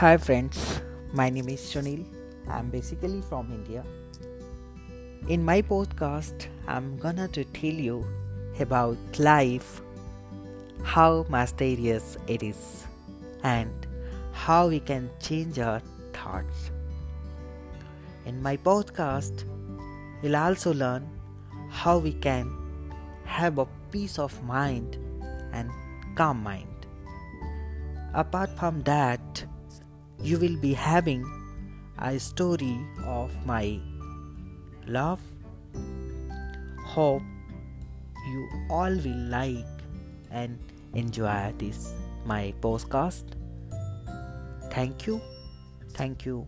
Hi friends, my name is Sunil. I'm basically from India. In my podcast, I'm gonna to tell you about life, how mysterious it is, and how we can change our thoughts. In my podcast, you'll also learn how we can have a peace of mind and calm mind. Apart from that, you will be having a story of my love. Hope you all will like and enjoy this my podcast. Thank you. Thank you.